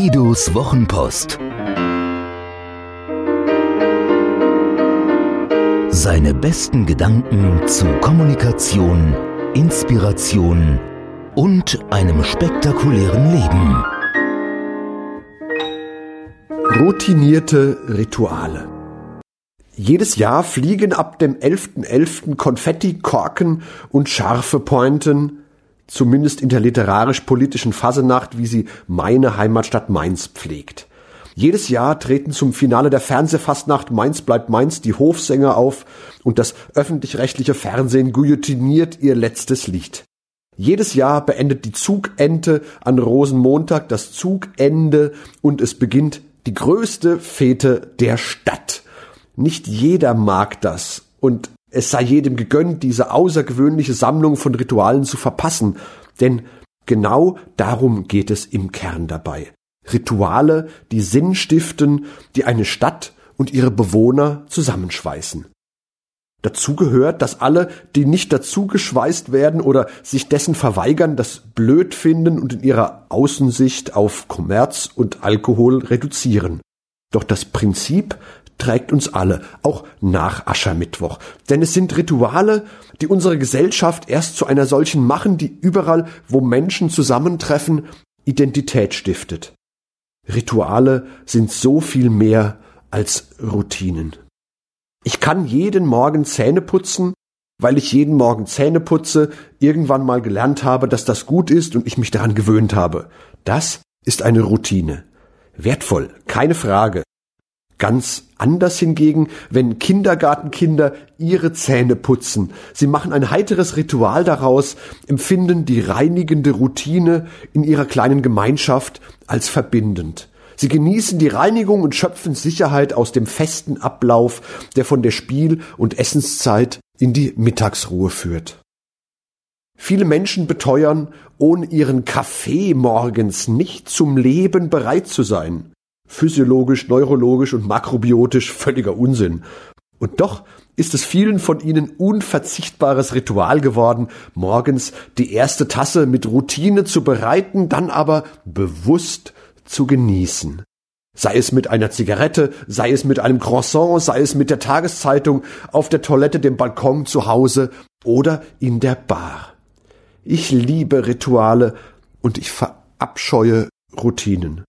Guidos Wochenpost. Seine besten Gedanken zu Kommunikation, Inspiration und einem spektakulären Leben. Routinierte Rituale. Jedes Jahr fliegen ab dem 11.11. .11. Konfetti, Korken und scharfe Pointen zumindest in der literarisch-politischen Fasenacht, wie sie meine Heimatstadt Mainz pflegt. Jedes Jahr treten zum Finale der Fernsehfastnacht Mainz bleibt Mainz die Hofsänger auf und das öffentlich-rechtliche Fernsehen guillotiniert ihr letztes Lied. Jedes Jahr beendet die Zugente an Rosenmontag das Zugende und es beginnt die größte Fete der Stadt. Nicht jeder mag das und es sei jedem gegönnt, diese außergewöhnliche Sammlung von Ritualen zu verpassen, denn genau darum geht es im Kern dabei. Rituale, die Sinn stiften, die eine Stadt und ihre Bewohner zusammenschweißen. Dazu gehört, dass alle, die nicht dazu geschweißt werden oder sich dessen verweigern, das blöd finden und in ihrer Außensicht auf Kommerz und Alkohol reduzieren. Doch das Prinzip trägt uns alle, auch nach Aschermittwoch. Denn es sind Rituale, die unsere Gesellschaft erst zu einer solchen machen, die überall, wo Menschen zusammentreffen, Identität stiftet. Rituale sind so viel mehr als Routinen. Ich kann jeden Morgen Zähne putzen, weil ich jeden Morgen Zähne putze, irgendwann mal gelernt habe, dass das gut ist und ich mich daran gewöhnt habe. Das ist eine Routine. Wertvoll, keine Frage. Ganz anders hingegen, wenn Kindergartenkinder ihre Zähne putzen. Sie machen ein heiteres Ritual daraus, empfinden die reinigende Routine in ihrer kleinen Gemeinschaft als verbindend. Sie genießen die Reinigung und schöpfen Sicherheit aus dem festen Ablauf, der von der Spiel- und Essenszeit in die Mittagsruhe führt. Viele Menschen beteuern, ohne ihren Kaffee morgens nicht zum Leben bereit zu sein physiologisch, neurologisch und makrobiotisch völliger Unsinn. Und doch ist es vielen von ihnen unverzichtbares Ritual geworden, morgens die erste Tasse mit Routine zu bereiten, dann aber bewusst zu genießen. Sei es mit einer Zigarette, sei es mit einem Croissant, sei es mit der Tageszeitung, auf der Toilette, dem Balkon zu Hause oder in der Bar. Ich liebe Rituale und ich verabscheue Routinen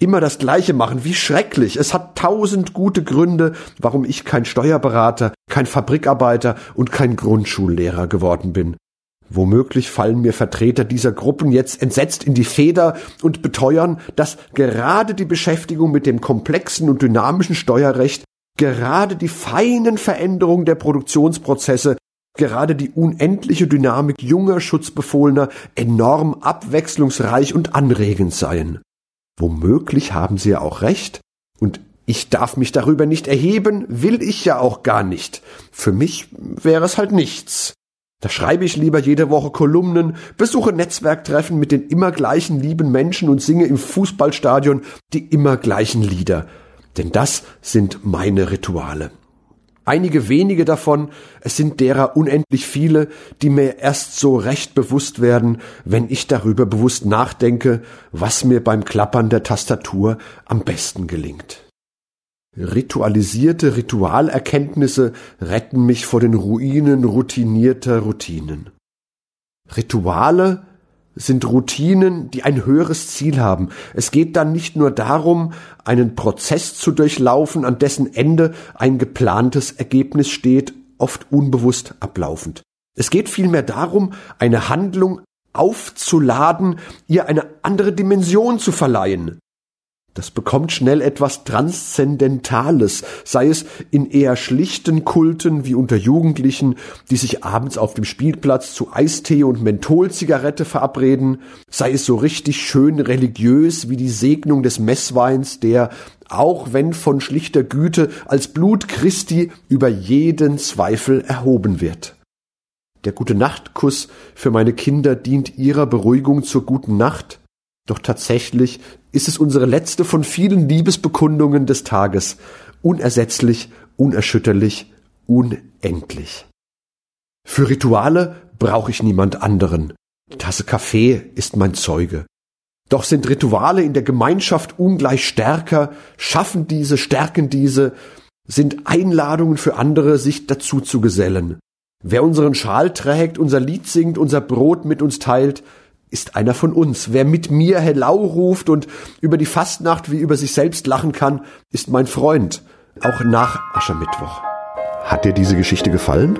immer das Gleiche machen. Wie schrecklich. Es hat tausend gute Gründe, warum ich kein Steuerberater, kein Fabrikarbeiter und kein Grundschullehrer geworden bin. Womöglich fallen mir Vertreter dieser Gruppen jetzt entsetzt in die Feder und beteuern, dass gerade die Beschäftigung mit dem komplexen und dynamischen Steuerrecht, gerade die feinen Veränderungen der Produktionsprozesse, gerade die unendliche Dynamik junger Schutzbefohlener enorm abwechslungsreich und anregend seien. Womöglich haben sie ja auch recht, und ich darf mich darüber nicht erheben, will ich ja auch gar nicht. Für mich wäre es halt nichts. Da schreibe ich lieber jede Woche Kolumnen, besuche Netzwerktreffen mit den immer gleichen lieben Menschen und singe im Fußballstadion die immer gleichen Lieder. Denn das sind meine Rituale. Einige wenige davon, es sind derer unendlich viele, die mir erst so recht bewusst werden, wenn ich darüber bewusst nachdenke, was mir beim Klappern der Tastatur am besten gelingt. Ritualisierte Ritualerkenntnisse retten mich vor den Ruinen routinierter Routinen. Rituale sind Routinen, die ein höheres Ziel haben. Es geht dann nicht nur darum, einen Prozess zu durchlaufen, an dessen Ende ein geplantes Ergebnis steht, oft unbewusst ablaufend. Es geht vielmehr darum, eine Handlung aufzuladen, ihr eine andere Dimension zu verleihen. Das bekommt schnell etwas Transzendentales, sei es in eher schlichten Kulten wie unter Jugendlichen, die sich abends auf dem Spielplatz zu Eistee und Mentholzigarette verabreden, sei es so richtig schön religiös wie die Segnung des Messweins, der, auch wenn von schlichter Güte, als Blut Christi über jeden Zweifel erhoben wird. Der gute Nachtkuss für meine Kinder dient ihrer Beruhigung zur guten Nacht, doch tatsächlich ist es unsere letzte von vielen Liebesbekundungen des Tages, unersetzlich, unerschütterlich, unendlich. Für Rituale brauche ich niemand anderen. Die Tasse Kaffee ist mein Zeuge. Doch sind Rituale in der Gemeinschaft ungleich stärker, schaffen diese, stärken diese, sind Einladungen für andere, sich dazu zu gesellen. Wer unseren Schal trägt, unser Lied singt, unser Brot mit uns teilt, ist einer von uns. Wer mit mir Hellau ruft und über die Fastnacht wie über sich selbst lachen kann, ist mein Freund, auch nach Aschermittwoch. Hat dir diese Geschichte gefallen?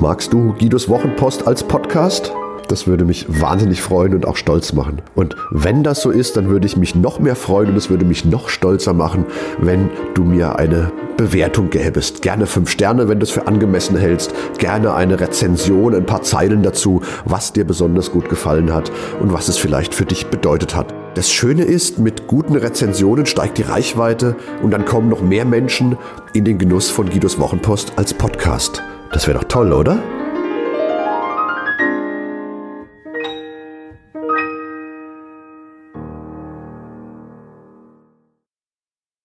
Magst du Guidos Wochenpost als Podcast? Das würde mich wahnsinnig freuen und auch stolz machen. Und wenn das so ist, dann würde ich mich noch mehr freuen und es würde mich noch stolzer machen, wenn du mir eine Bewertung gäbest. Gerne fünf Sterne, wenn du es für angemessen hältst. Gerne eine Rezension, ein paar Zeilen dazu, was dir besonders gut gefallen hat und was es vielleicht für dich bedeutet hat. Das Schöne ist, mit guten Rezensionen steigt die Reichweite und dann kommen noch mehr Menschen in den Genuss von Guidos Wochenpost als Podcast. Das wäre doch toll, oder?